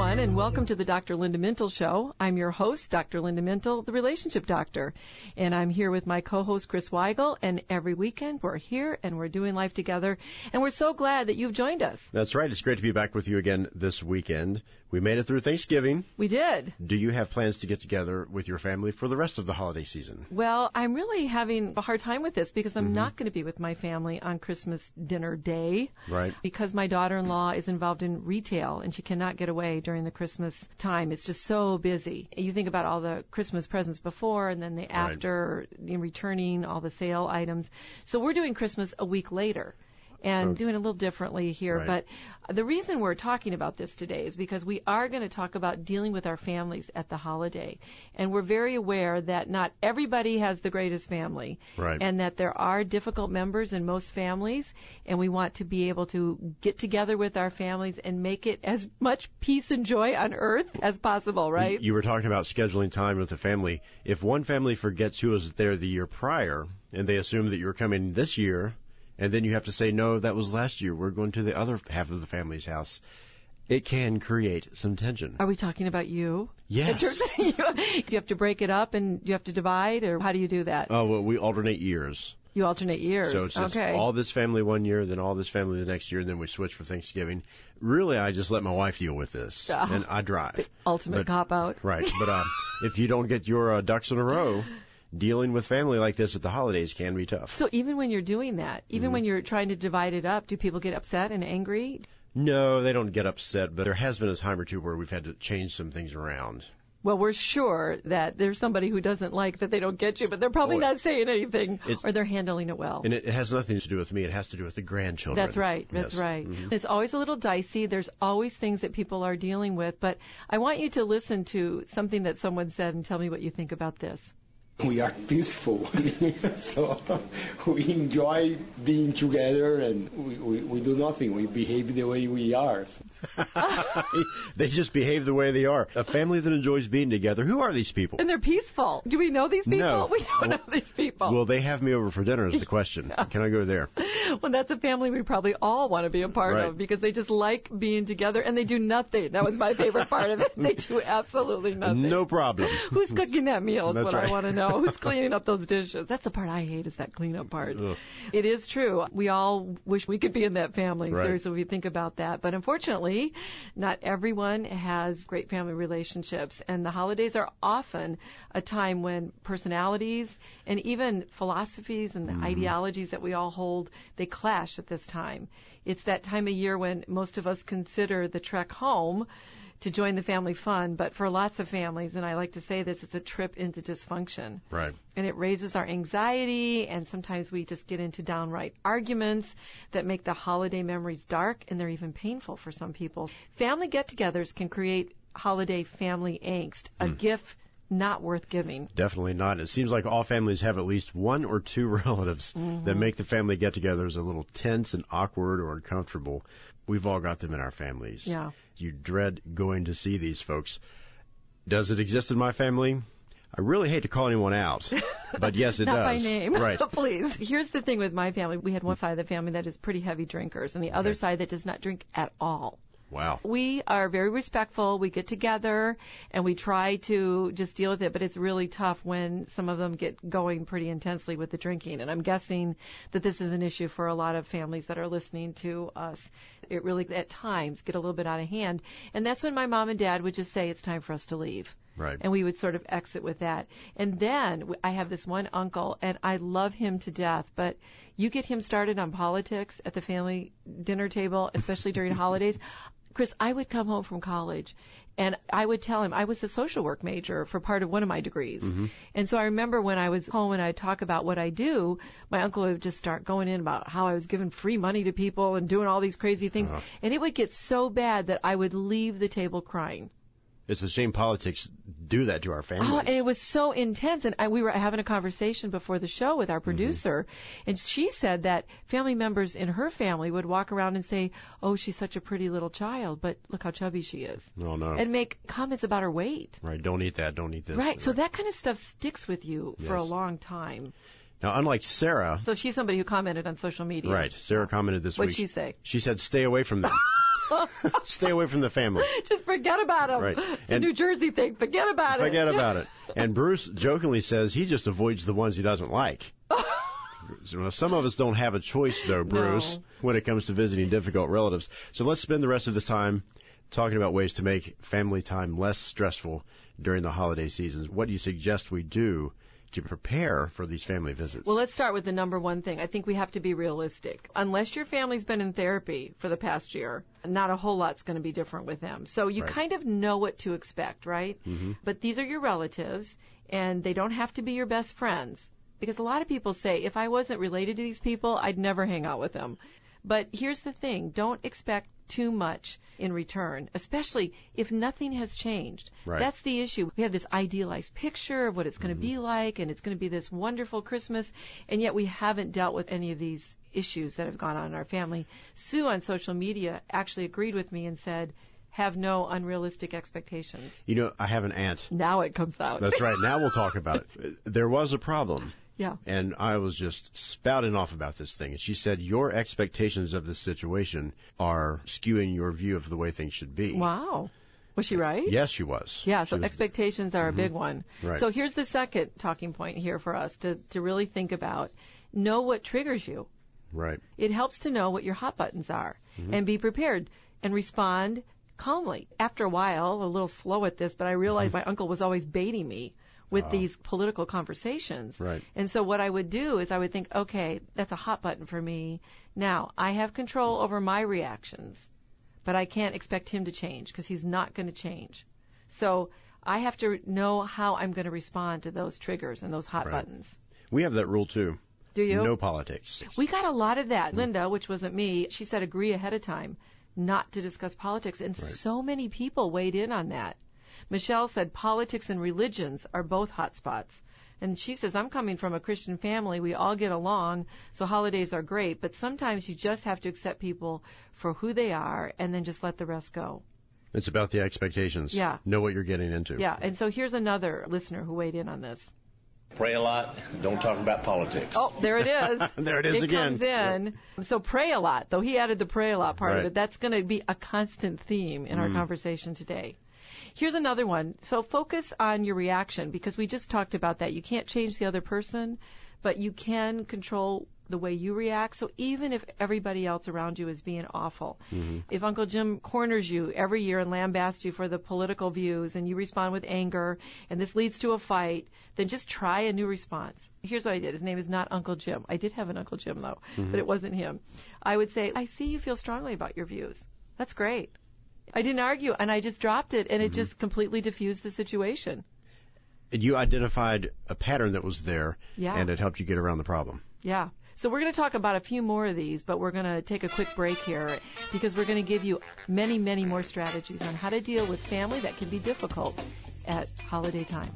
everyone, and welcome to the Dr. Linda Mintle Show. I'm your host, Dr. Linda Mintle, the relationship doctor. And I'm here with my co host, Chris Weigel. And every weekend, we're here and we're doing life together. And we're so glad that you've joined us. That's right. It's great to be back with you again this weekend. We made it through Thanksgiving. We did. Do you have plans to get together with your family for the rest of the holiday season? Well, I'm really having a hard time with this because I'm mm-hmm. not going to be with my family on Christmas dinner day. Right. Because my daughter in law is involved in retail and she cannot get away during the Christmas time. It's just so busy. You think about all the Christmas presents before and then the after, right. returning all the sale items. So we're doing Christmas a week later and okay. doing a little differently here. Right. But the reason we're talking about this today is because we are going to talk about dealing with our families at the holiday. And we're very aware that not everybody has the greatest family. Right. And that there are difficult members in most families. And we want to be able to get together with our families and make it as much peace and joy on earth as possible, right? You were talking about scheduling time with the family. If one family forgets who was there the year prior, and they assume that you're coming this year, and then you have to say, no, that was last year. We're going to the other half of the family's house. It can create some tension. Are we talking about you? Yes. you, do you have to break it up and do you have to divide, or how do you do that? Oh, well, we alternate years. You alternate years. So it's just okay. all this family one year, then all this family the next year, and then we switch for Thanksgiving. Really, I just let my wife deal with this, uh, and I drive. Ultimate cop out. Right, but uh, if you don't get your uh, ducks in a row, dealing with family like this at the holidays can be tough. So even when you're doing that, even mm-hmm. when you're trying to divide it up, do people get upset and angry? No, they don't get upset, but there has been a time or two where we've had to change some things around. Well, we're sure that there's somebody who doesn't like that they don't get you, but they're probably not saying anything or they're handling it well. And it, it, has nothing to do with me. It has to do with the grandchildren. That's right. That's yes. right. Mm-hmm. It's always a little dicey. There's always things that people are dealing with, but I want you to listen to something that someone said and tell me what you think about this we are peaceful. so we enjoy being together and we, we, we, do nothing. We behave the way we are. they just behave the way they are. A family that enjoys being together. Who are these people? And they're peaceful. Do we know these people? No. We don't well, know these people. Will they have me over for dinner is the question. Can I go there? Well, that's a family we probably all want to be a part right. of because they just like being together and they do nothing. That was my favorite part of it. They do absolutely nothing. No problem. Who's cooking that meal is that's what right. I want to know. Who's cleaning up those dishes? That's the part I hate is that cleanup part. Ugh. It is true. We all wish we could be in that family. Right. Seriously, we think about that. But unfortunately, not everyone has great family relationships. And the holidays are often a time when personalities and even philosophies and mm. ideologies that we all hold, they clash at this time. It's that time of year when most of us consider the trek home to join the family fun, but for lots of families, and I like to say this, it's a trip into dysfunction. Right. And it raises our anxiety, and sometimes we just get into downright arguments that make the holiday memories dark, and they're even painful for some people. Family get togethers can create holiday family angst, a mm. gift not worth giving. Definitely not. It seems like all families have at least one or two relatives mm-hmm. that make the family get togethers a little tense and awkward or uncomfortable. We've all got them in our families. Yeah. You dread going to see these folks. Does it exist in my family? I really hate to call anyone out, but yes, it Not does. by name, right? Please. Here's the thing with my family: we had one side of the family that is pretty heavy drinkers, and the other okay. side that does not drink at all. Wow. We are very respectful. We get together and we try to just deal with it, but it's really tough when some of them get going pretty intensely with the drinking. And I'm guessing that this is an issue for a lot of families that are listening to us. It really, at times, get a little bit out of hand. And that's when my mom and dad would just say, it's time for us to leave. Right. And we would sort of exit with that. And then I have this one uncle, and I love him to death, but you get him started on politics at the family dinner table, especially during holidays Chris, I would come home from college and I would tell him I was a social work major for part of one of my degrees. Mm-hmm. And so I remember when I was home and I'd talk about what I do, my uncle would just start going in about how I was giving free money to people and doing all these crazy things. Uh-huh. And it would get so bad that I would leave the table crying. It's a shame politics do that to our ah, families. Oh, it was so intense. And I, we were having a conversation before the show with our mm-hmm. producer, and she said that family members in her family would walk around and say, "Oh, she's such a pretty little child, but look how chubby she is," oh no. and make comments about her weight. right, don't eat that, don't eat this. Right. So that kind of stuff sticks with you for a long time. Now, unlike Sarah, So she's somebody who commented on social media. right, Sarah commented this week. What'd she say? She said, "Stay away from them. Stay away from the family. Just forget about them. Right. It's a New Jersey thing. Forget about it. Forget about it." And Bruce jokingly says he just avoids the ones he doesn't like. Some of us don't have a choice, though, Bruce, No. when it comes to visiting difficult relatives. So let's spend the rest of the time talking about ways to make family time less stressful during the holiday seasons. What do you suggest we do to prepare for these family visits? Well, let's start with the number one thing. I think we have to be realistic. Unless your family's been in therapy for the past year, not a whole lot's going to be different with them. So you Right. kind of know what to expect, right? Mm-hmm. But these are your relatives, and they don't have to be your best friends. Because a lot of people say, if I wasn't related to these people, I'd never hang out with them. But here's the thing don't expect too much in return, especially if nothing has changed. Right. That's the issue. We have this idealized picture of what it's going to mm-hmm. be like, and it's going to be this wonderful Christmas, and yet we haven't dealt with any of these issues that have gone on in our family. Sue on social media actually agreed with me and said, have no unrealistic expectations. you know, I have an aunt. Now it comes out. That's right. Now we'll talk about it. There was a problem. Yeah. And I was just spouting off about this thing. And she said, Your expectations of this situation are skewing your view of the way things should be. Wow. Was she right? Yes, she was. Yeah, so was- expectations are a big mm-hmm. one. Right. So here's the second talking point here for us to, to really think about. Know what triggers you. Right. It helps to know what your hot buttons are mm-hmm. and be prepared and respond calmly. After a while, a little slow at this, but I realized mm-hmm. my uncle was always baiting me with these political conversations. Right. And so what I would do is I would think, okay, that's a hot button for me. Now, I have control over my reactions, but I can't expect him to change because he's not going to change. So I have to know how I'm going to respond to those triggers and those hot Right. buttons. We have that rule too. Do you? No politics. We got a lot of that. Mm. Linda, which wasn't me, she said agree ahead of time not to discuss politics. And so many people weighed in on that. Michelle said politics and religions are both hot spots. And she says, I'm coming from a Christian family. We all get along, so holidays are great. But sometimes you just have to accept people for who they are and then just let the rest go. It's about the expectations. Yeah. Know what you're getting into. Yeah. And so here's another listener who weighed in on this. Pray a lot. Don't talk about politics. Oh, there it is. There it is again. comes in. So pray a lot, though he added the pray a lot part of it. That's going to be a constant theme in our mm. conversation today. Here's another one. So focus on your reaction because we just talked about that. You can't change the other person, but you can control the way you react. So even if everybody else around you is being awful, mm-hmm. if Uncle Jim corners you every year and lambasts you for the political views and you respond with anger and this leads to a fight, then just try a new response. Here's what I did. His name is not Uncle Jim. I did have an Uncle Jim though, but mm-hmm. it wasn't him. I would say, I see you feel strongly about your views. That's great. I didn't argue and I just dropped it and it mm-hmm. just completely diffused the situation. And You identified a pattern that was there, Yeah. and it helped you get around the problem. Yeah. So we're going to talk about a few more of these, but we're going to take a quick break here because we're going to give you many, many more strategies on how to deal with family that can be difficult at holiday time.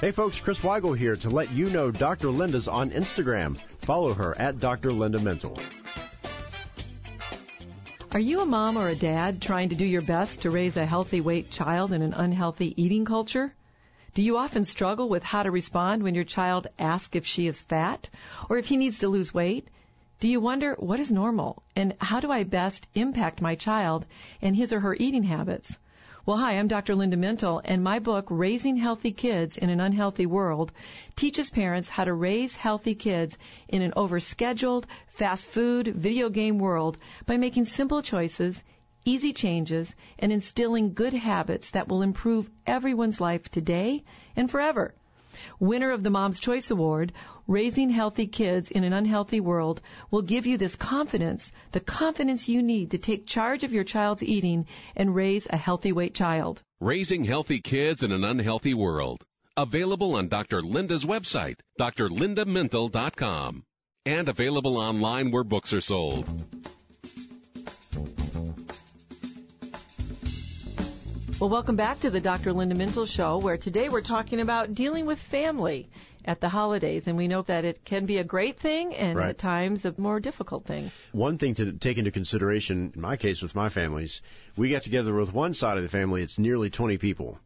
Hey folks, Chris Weigel here to let you know Dr. Linda's on Instagram. Follow her at Dr. Linda Mintle. Are you a mom or a dad trying to do your best to raise a healthy weight child in an unhealthy eating culture? Do you often struggle with how to respond when your child asks if she is fat or if he needs to lose weight? Do you wonder what is normal and how do I best impact my child and his or her eating habits? Well, hi, I'm Dr. Linda Mintle, and my book, Raising Healthy Kids in an Unhealthy World, teaches parents how to raise healthy kids in an overscheduled, fast food, video game world by making simple choices, easy changes, and instilling good habits that will improve everyone's life today and forever. Winner of the Mom's Choice Award, Raising Healthy Kids in an Unhealthy World will give you this confidence, the confidence you need to take charge of your child's eating and raise a healthy weight child. Raising Healthy Kids in an Unhealthy World. Available on Dr. Linda's website, drlindamintle.com, and available online where books are sold. Well, welcome back to the Dr. Linda Mintle Show, where today we're talking about dealing with family at the holidays. And we know that it can be a great thing and Right. at times a more difficult thing. One thing to take into consideration, in my case with my families, we got together with one side of the family, it's nearly 20 people.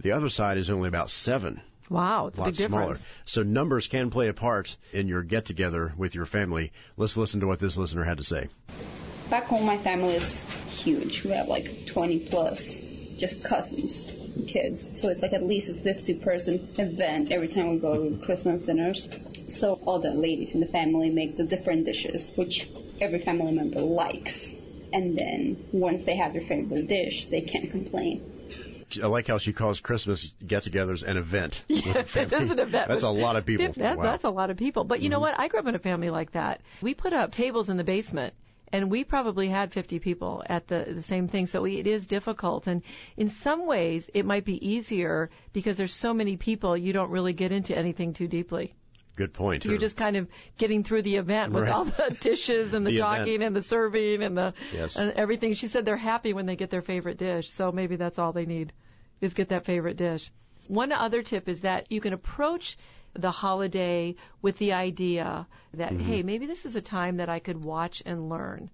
The other side is only about seven. Wow, it's a a lot big difference. smaller. So numbers can play a part in your get together with your family. Let's listen to what this listener had to say. Back home, my family is huge. We have like 20 plus, just cousins, kids. So it's like at least a 50 person event every time we go to Christmas dinners. So all the ladies in the family make the different dishes, which every family member likes. And then once they have their favorite dish, they can't complain. I like how she calls Christmas get-togethers an event. with the it family. is an event. That's a lot of people. That, wow. That's a lot of people. But you know mm-hmm. what? I grew up in a family like that. We put up tables in the basement. And we probably had 50 people at the the same thing, so it is difficult. And in some ways, it might be easier because there's so many people. You don't really get into anything too deeply. Good point. You're just kind of getting through the event with Right. all the dishes and the, The event. talking and the serving and the Yes. and everything. She said they're happy when they get their favorite dish, so maybe that's all they need is get that favorite dish. One other tip is that you can approach the holiday with the idea that Mm-hmm. hey, maybe this is a time that I could watch and learn.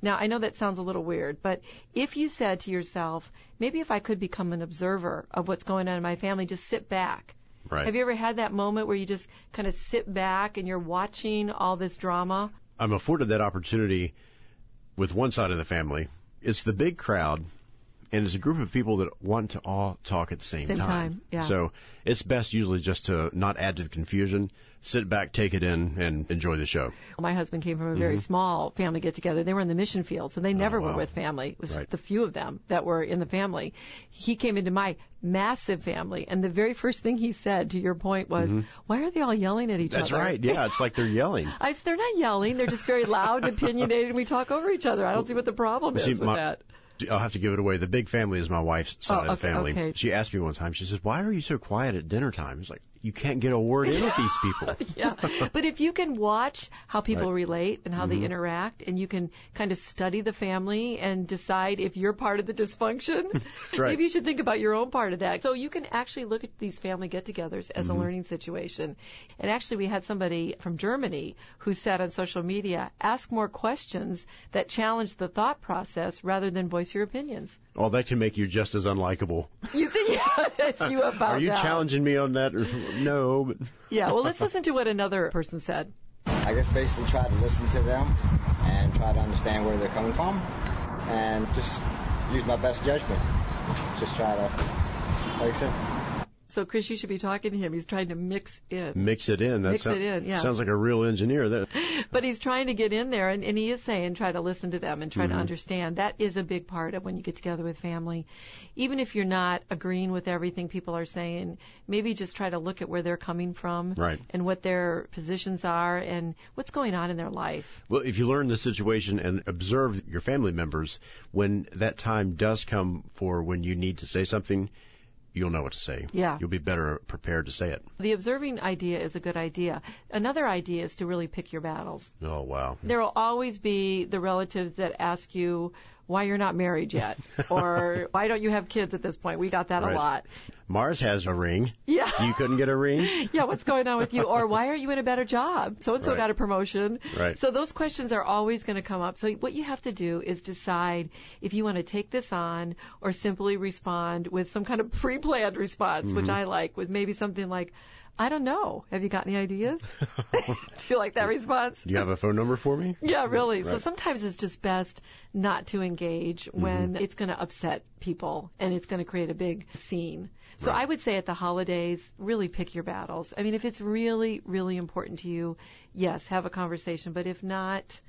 Now, I know that sounds a little weird, but if you said to yourself, maybe if I could become an observer of what's going on in my family, just sit back. Right. Have you ever had that moment where you just kind of sit back and you're watching all this drama? I'm afforded that opportunity with one side of the family. It's the big crowd, and it's a group of people that want to all talk at the same, Same time, yeah. So it's best usually just to not add to the confusion, sit back, take it in, and enjoy the show. My husband came from a very small family get together. They were in the mission field, so they never Mm-hmm. Oh, wow. were with family. It was Right. the few of them that were in the family. He came into my massive family, and the very first thing he said, to your point, was, "Why are they all yelling at each Mm-hmm. That's right. Yeah, it's like they're yelling. I said, "They're not yelling. They're just very loud, and opinionated, and we talk over each other. I don't see what the problem is See, with my- that." I'll have to give it away. The big family is my wife's side Oh, of the family. okay. She asked me one time. She says, "Why are you so quiet at dinner time?" It's like you can't get a word in with these people. yeah. But if you can watch how people Right. Mm-hmm. relate and how they interact, and you can kind of study the family and decide if you're part of the dysfunction, right. maybe you should think about your own part of that. So you can actually look at these family get togethers as Mm-hmm. a learning situation. And actually, we had somebody from Germany who said on social media, ask more questions that challenge the thought process rather than voice your opinions. Oh, that can make you just as unlikable. You think yes, you have found Are you out. challenging me on that? Or, no, but Yeah, well, let's listen to what another person said. I guess basically try to listen to them and try to understand where they're coming from and just use my best judgment. Just try to, like I said, So, Chris, you should be talking to him. He's trying to mix in. mix it in. That Mix it in, yeah. Sounds like a real engineer. But he's trying to get in there, and, and he is saying try to listen to them and try Mm-hmm. to understand. That is a big part of when you get together with family. Even if you're not agreeing with everything people are saying, maybe just try to look at where they're coming from Right. and what their positions are and what's going on in their life. Well, if you learn the situation and observe your family members, when that time does come for when you need to say something, you'll know what to say. Yeah. You'll be better prepared to say it. The observing idea is a good idea. Another idea is to really pick your battles. Oh, wow. There will always be the relatives that ask you why you're not married yet or why don't you have kids at this point. We got that Right. a lot. Mars has a ring. Yeah. You couldn't get a ring? yeah, what's going on with you? Or why aren't you in a better job? So and so got a promotion. Right. So those questions are always going to come up. So what you have to do is decide if you want to take this on or simply respond with some kind of pre-planned response, Mm-hmm. which I like, was maybe something like, I don't know. Have you got any ideas? Do you like that response? Do you have a phone number for me? Yeah, really. So sometimes it's just best not to engage mm-hmm. when it's going to upset people and it's going to create a big scene. So Right. I would say at the holidays, really pick your battles. I mean, if it's really, really important to you, yes, have a conversation. But if not,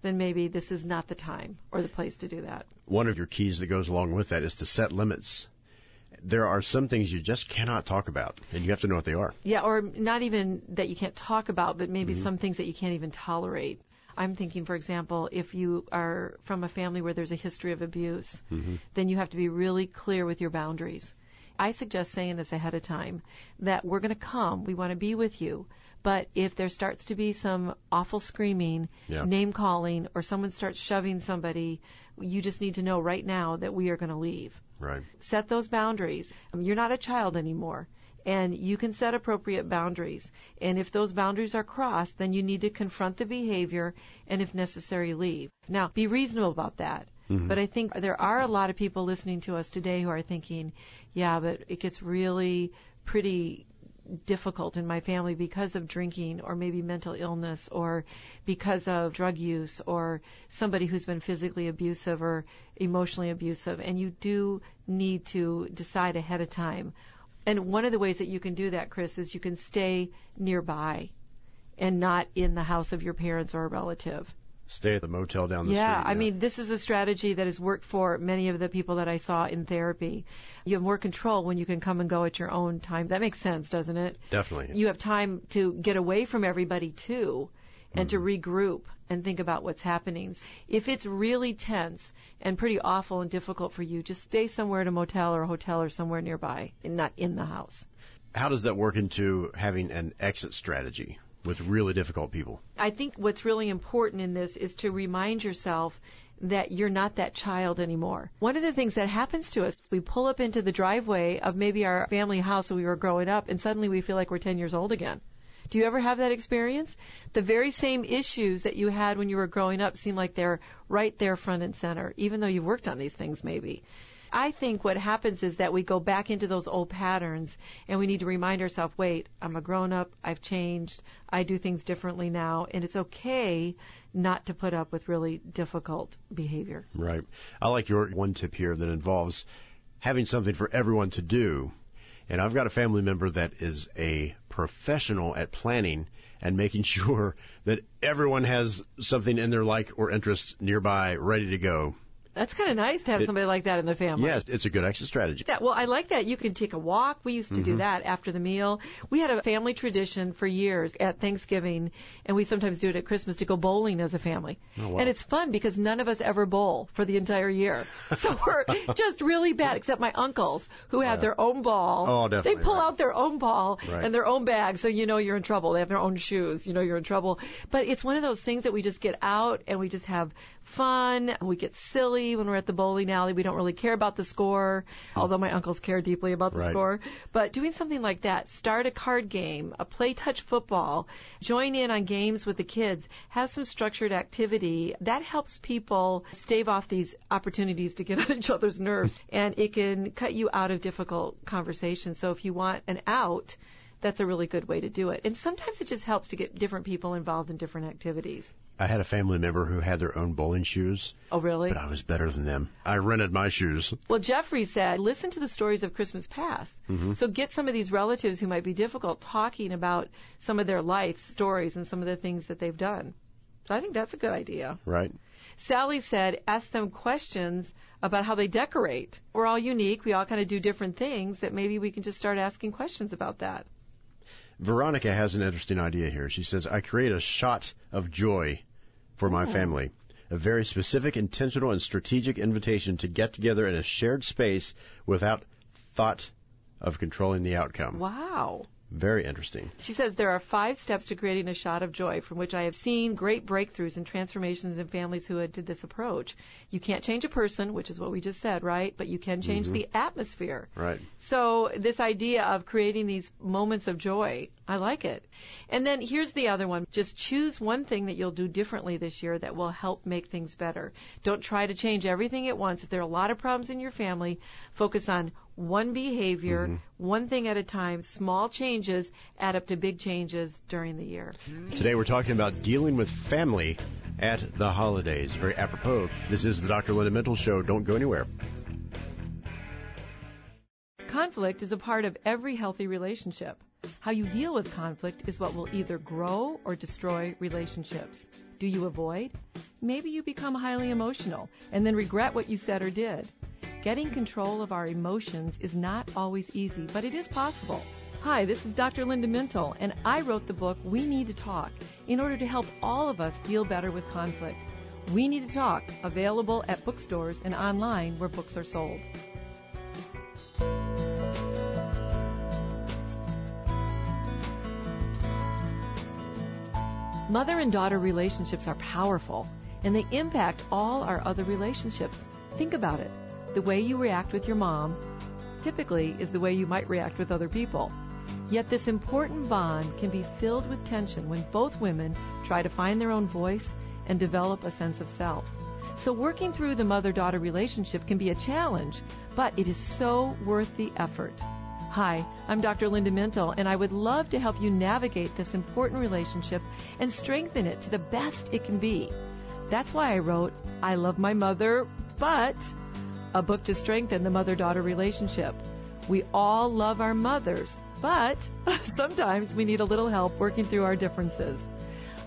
then maybe this is not the time or the place to do that. One of your keys that goes along with that is to set limits. There are some things you just cannot talk about, and you have to know what they are. Yeah, or not even that you can't talk about, but maybe mm-hmm. some things that you can't even tolerate. I'm thinking, for example, if you are from a family where there's a history of abuse, mm-hmm. then you have to be really clear with your boundaries. I suggest saying this ahead of time that we're going to come, we want to be with you, but if there starts to be some awful screaming, Yeah. name calling, or someone starts shoving somebody, you just need to know right now that we are going to leave Right. set those boundaries. You're not a child anymore. And you can set appropriate boundaries. And if those boundaries are crossed, then you need to confront the behavior and, if necessary, leave. Now, be reasonable about that. Mm-hmm. But I think there are a lot of people listening to us today who are thinking, yeah, but it gets really pretty difficult in my family because of drinking or maybe mental illness or because of drug use or somebody who's been physically abusive or emotionally abusive and you do need to decide ahead of time. And one of the ways that you can do that, Chris, is you can stay nearby and not in the house of your parents or a relative. Stay at the motel down the Yeah, street. Yeah, I mean, this is a strategy that has worked for many of the people that I saw in therapy. You have more control when you can come and go at your own time. That makes sense, doesn't it? definitely. You have time to get away from everybody too and to mm-hmm. regroup and think about what's happening. If it's really tense and pretty awful and difficult for you, just stay somewhere at a motel or a hotel or somewhere nearby and not in the house. How does that work into having an exit strategy with really difficult people? I think what's really important in this is to remind yourself that you're not that child anymore. One of the things that happens to us, we pull up into the driveway of maybe our family house when we were growing up, and suddenly we feel like we're 10 years old again. Do you ever have that experience? The very same issues that you had when you were growing up seem like they're right there front and center, even though you've worked on these things maybe. I think what happens is that we go back into those old patterns and we need to remind ourselves, wait, I'm a grown up, I've changed, I do things differently now, and it's okay not to put up with really difficult behavior. Right. I like your one tip here that involves having something for everyone to do. And I've got a family member that is a professional at planning and making sure that everyone has something in their like or interest nearby ready to go. That's kind of nice to have It- somebody like that in the family. Yes, it's a good exit strategy. That well, I like that. You can take a walk. We used to do mm-hmm. that after the meal. We had a family tradition for years at Thanksgiving, and we sometimes do it at Christmas to go bowling as a family. Oh, wow. And it's fun because none of us ever bowl for the entire year. So we're just really bad, except my uncles who have their own ball. Oh, definitely, They pull right. out their own ball Right. and their own bag, so you know you're in trouble. They have their own shoes. You know you're in trouble. But it's one of those things that we just get out and we just have fun. We get silly when we're at the bowling alley. We don't really care about the score, although my uncles care deeply about the Right. score. But doing something like that, start a card game, a play touch football, join in on games with the kids, have some structured activity. That helps people stave off these opportunities to get on each other's nerves, and it can cut you out of difficult conversations. So if you want an out, that's a really good way to do it. And sometimes it just helps to get different people involved in different activities. I had a family member who had their own bowling shoes, Oh, really? but I was better than them. I rented my shoes. Well, Jeffrey said, listen to the stories of Christmas past. Mm-hmm. So get some of these relatives who might be difficult talking about some of their life stories and some of the things that they've done. So I think that's a good idea. Right. Sally said, ask them questions about how they decorate. We're all unique. We all kind of do different things that maybe we can just start asking questions about that. Veronica has an interesting idea here. She says, I create a shot of joy for my hmm. family. A very specific, intentional, and strategic invitation to get together in a shared space without thought of controlling the outcome. Wow. Very interesting. She says there are five steps to creating a shot of joy from which I have seen great breakthroughs and transformations in families who had did this approach. You can't change a person, which is what we just said, right? But you can change mm-hmm. the atmosphere. Right. So this idea of creating these moments of joy, I like it. And then here's the other one. Just choose one thing that you'll do differently this year that will help make things better. Don't try to change everything at once. If there are a lot of problems in your family, focus on one behavior, mm-hmm. one thing at a time. Small changes add up to big changes during the year. Today we're talking about dealing with family at the holidays. Very apropos. This is the Dr. Linda Mintle Show. Don't go anywhere. Conflict is a part of every healthy relationship. How you deal with conflict is what will either grow or destroy relationships. Do you avoid? Maybe you become highly emotional and then regret what you said or did. Getting control of our emotions is not always easy, but it is possible. Hi, this is Dr. Linda Mintle, and I wrote the book We Need to Talk in order to help all of us deal better with conflict. We Need to Talk, available at bookstores and online where books are sold. Mother and daughter relationships are powerful, and they impact all our other relationships. Think about it. The way you react with your mom typically is the way you might react with other people. Yet this important bond can be filled with tension when both women try to find their own voice and develop a sense of self. So working through the mother-daughter relationship can be a challenge, but it is so worth the effort. Hi, I'm Dr. Linda Mintle, and I would love to help you navigate this important relationship and strengthen it to the best it can be. That's why I wrote I Love My Mother, but a book to strengthen the mother daughter relationship. We all love our mothers, but sometimes we need a little help working through our differences.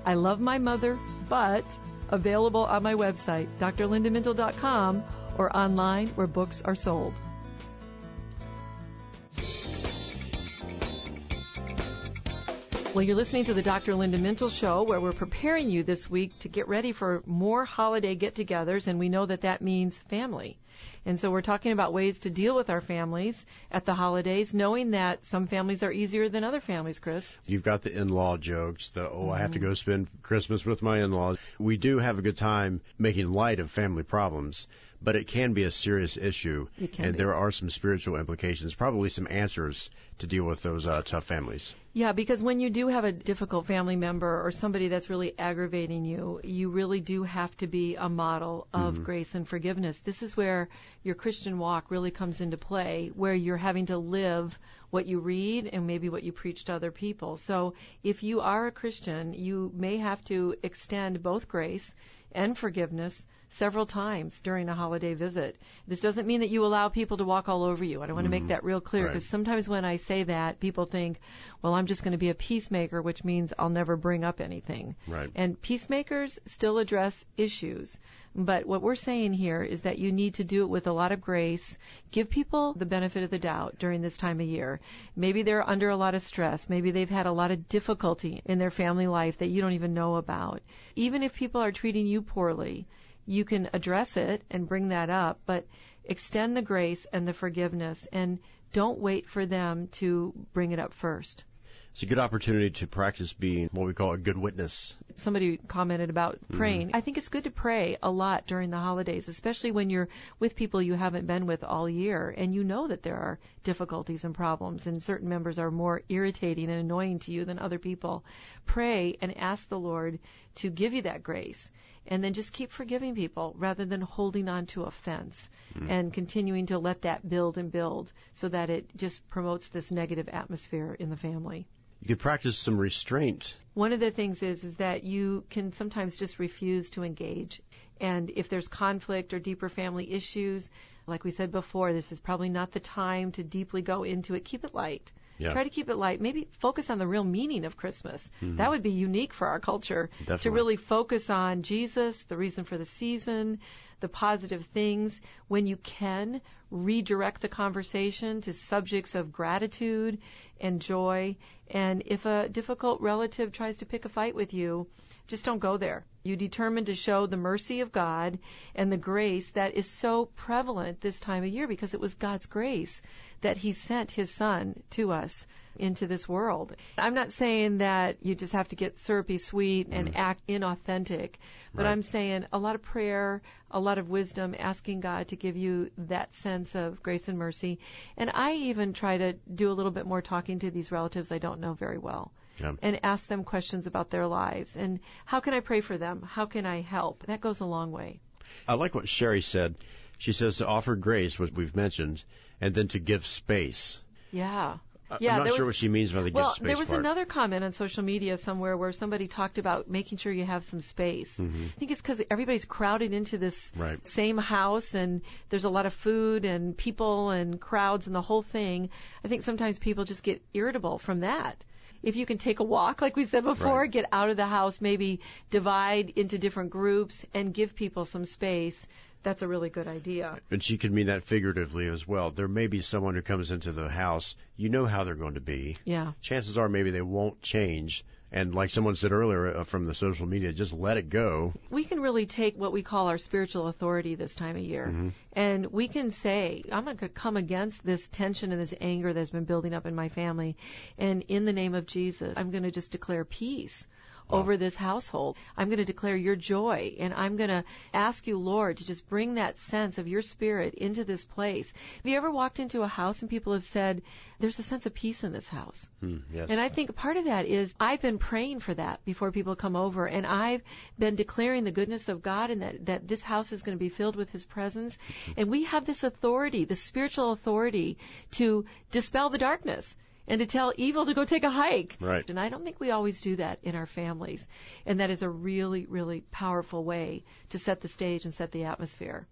I love my mother, but available on my website, drlindamintle.com, or online where books are sold. Well, you're listening to the Dr. Linda Mintle Show, where we're preparing you this week to get ready for more holiday get togethers, and we know that that means family. And so we're talking about ways to deal with our families at the holidays, knowing that some families are easier than other families, Chris. You've got the in-law jokes, the oh, I have to mm-hmm. go spend Christmas with my in-laws. We do have a good time making light of family problems, but it can be a serious issue, It can and be. there are some spiritual implications, probably some answers to deal with those uh, tough families. Yeah, because when you do have a difficult family member or somebody that's really aggravating you, you really do have to be a model of grace and forgiveness. This is where your Christian walk really comes into play, where you're having to live what you read and maybe what you preach to other people. So if you are a Christian, you may have to extend both grace and forgiveness several times during a holiday visit. This doesn't mean that you allow people to walk all over you. I want to make mm, that real clear Right. because sometimes when I say that, people think, well, I'm just going to be a peacemaker, which means I'll never bring up anything. Right. And peacemakers still address issues. But what we're saying here is that you need to do it with a lot of grace. Give people the benefit of the doubt during this time of year. Maybe they're under a lot of stress. Maybe they've had a lot of difficulty in their family life that you don't even know about. Even if people are treating you poorly, you can address it and bring that up, but extend the grace and the forgiveness and don't wait for them to bring it up first. It's a good opportunity to practice being what we call a good witness. Somebody commented about mm-hmm. praying. I think it's good to pray a lot during the holidays, especially when you're with people you haven't been with all year and you know that there are difficulties and problems and certain members are more irritating and annoying to you than other people. Pray and ask the Lord to give you that grace and then just keep forgiving people rather than holding on to offense mm. and continuing to let that build and build so that it just promotes this negative atmosphere in the family. You could practice some restraint. One of the things is is that you can sometimes just refuse to engage. And if there's conflict or deeper family issues, like we said before, this is probably not the time to deeply go into it. Keep it light. Yeah. Try to keep it light. Maybe focus on the real meaning of Christmas. Mm-hmm. That would be unique for our culture to really focus on Jesus, the reason for the season, the positive things. When you can, redirect the conversation to subjects of gratitude and joy. And if a difficult relative tries to pick a fight with you, just don't go there. You determine to show the mercy of God and the grace that is so prevalent this time of year because it was God's grace that He sent His Son to us into this world. I'm not saying that you just have to get syrupy sweet and mm. act inauthentic, but Right. I'm saying a lot of prayer, a lot of wisdom, asking God to give you that sense of grace and mercy. And I even try to do a little bit more talking to these relatives I don't know very well Yeah. and ask them questions about their lives and how can I pray for them? How can I help? That goes a long way. I like what Sherry said. She says to offer grace, which we've mentioned, and then to give space. Yeah. Yeah, I'm not sure was- what she means by the Well, there was part. another comment on social media somewhere where somebody talked about making sure you have some space. I think it's because everybody's crowded into this Mm-hmm. Right. same house and there's a lot of food and people and crowds and the whole thing. I think sometimes people just get irritable from that. If you can take a walk, like we said before, Right. get out of the house, maybe divide into different groups and give people some space, that's a really good idea. And she could mean that figuratively as well. There may be someone who comes into the house, you know how they're going to be. Yeah. Chances are maybe they won't change. And like someone said earlier uh, from the social media, just let it go. We can really take what we call our spiritual authority this time of year. Mm-hmm. And we can say, I'm going to come against this tension and this anger that's been building up in my family. And in the name of Jesus, I'm going to just declare peace over this household. I'm going to declare your joy and I'm going to ask you, Lord, to just bring that sense of your spirit into this place. Have you ever walked into a house and people have said, there's a sense of peace in this house? Hmm, yes. And I think part of that is I've been praying for that before people come over, and I've been declaring the goodness of God and that, that this house is going to be filled with His presence. And we have this authority, the spiritual authority, to dispel the darkness and to tell evil to go take a hike. Right. And I don't think we always do that in our families. And that is a really, really powerful way to set the stage and set the atmosphere.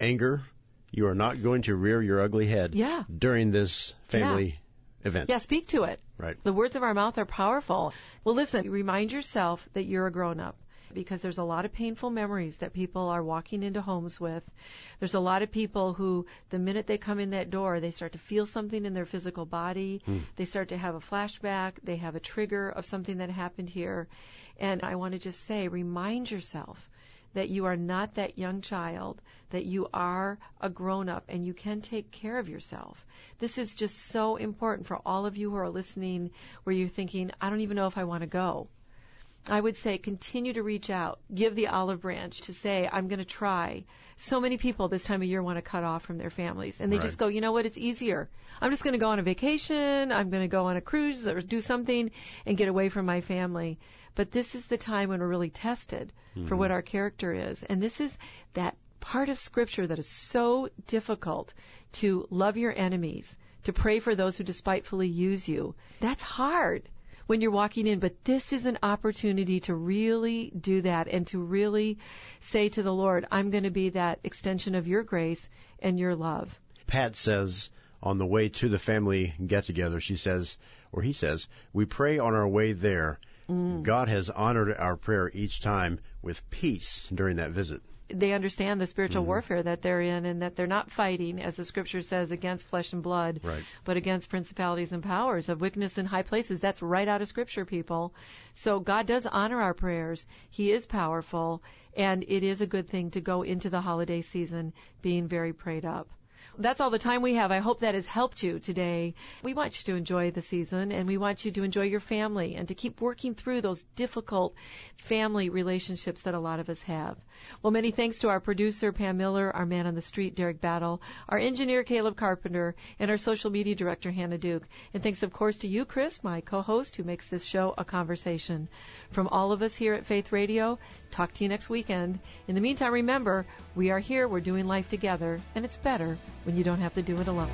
Anger, you are not going to rear your ugly head Yeah. during this family event. Yeah, speak to it. Right. The words of our mouth are powerful. Well, listen, remind yourself that you're a grown up because there's a lot of painful memories that people are walking into homes with. There's a lot of people who, the minute they come in that door, they start to feel something in their physical body. Hmm. They start to have a flashback. They have a trigger of something that happened here. And I want to just say, remind yourself that you are not that young child, that you are a grown up and you can take care of yourself. This is just so important for all of you who are listening where you're thinking, I don't even know if I want to go. I would say continue to reach out. Give the olive branch to say, I'm going to try. So many people this time of year want to cut off from their families. And they Right. just go, you know what, it's easier. I'm just going to go on a vacation. I'm going to go on a cruise or do something and get away from my family. But this is the time when we're really tested for what mm-hmm. our character is. And this is that part of Scripture that is so difficult to love your enemies, to pray for those who despitefully use you. That's hard when you're walking in, but this is an opportunity to really do that and to really say to the Lord, I'm going to be that extension of your grace and your love. Pat says on the way to the family get together, she says, or he says, we pray on our way there. Mm. God has honored our prayer each time with peace during that visit. They understand the spiritual Mm-hmm. warfare that they're in and that they're not fighting, as the scripture says, against flesh and blood, Right. but against principalities and powers of wickedness in high places. That's right out of scripture, people. So God does honor our prayers. He is powerful, and it is a good thing to go into the holiday season being very prayed up. That's all the time we have. I hope that has helped you today. We want you to enjoy the season and we want you to enjoy your family and to keep working through those difficult family relationships that a lot of us have. Well, many thanks to our producer, Pam Miller, our man on the street, Derek Battle, our engineer, Caleb Carpenter, and our social media director, Hannah Duke. And thanks, of course, to you, Chris, my co-host, who makes this show a conversation. From all of us here at Faith Radio, talk to you next weekend. In the meantime, remember, we are here, we're doing life together, and it's better when you don't have to do it alone.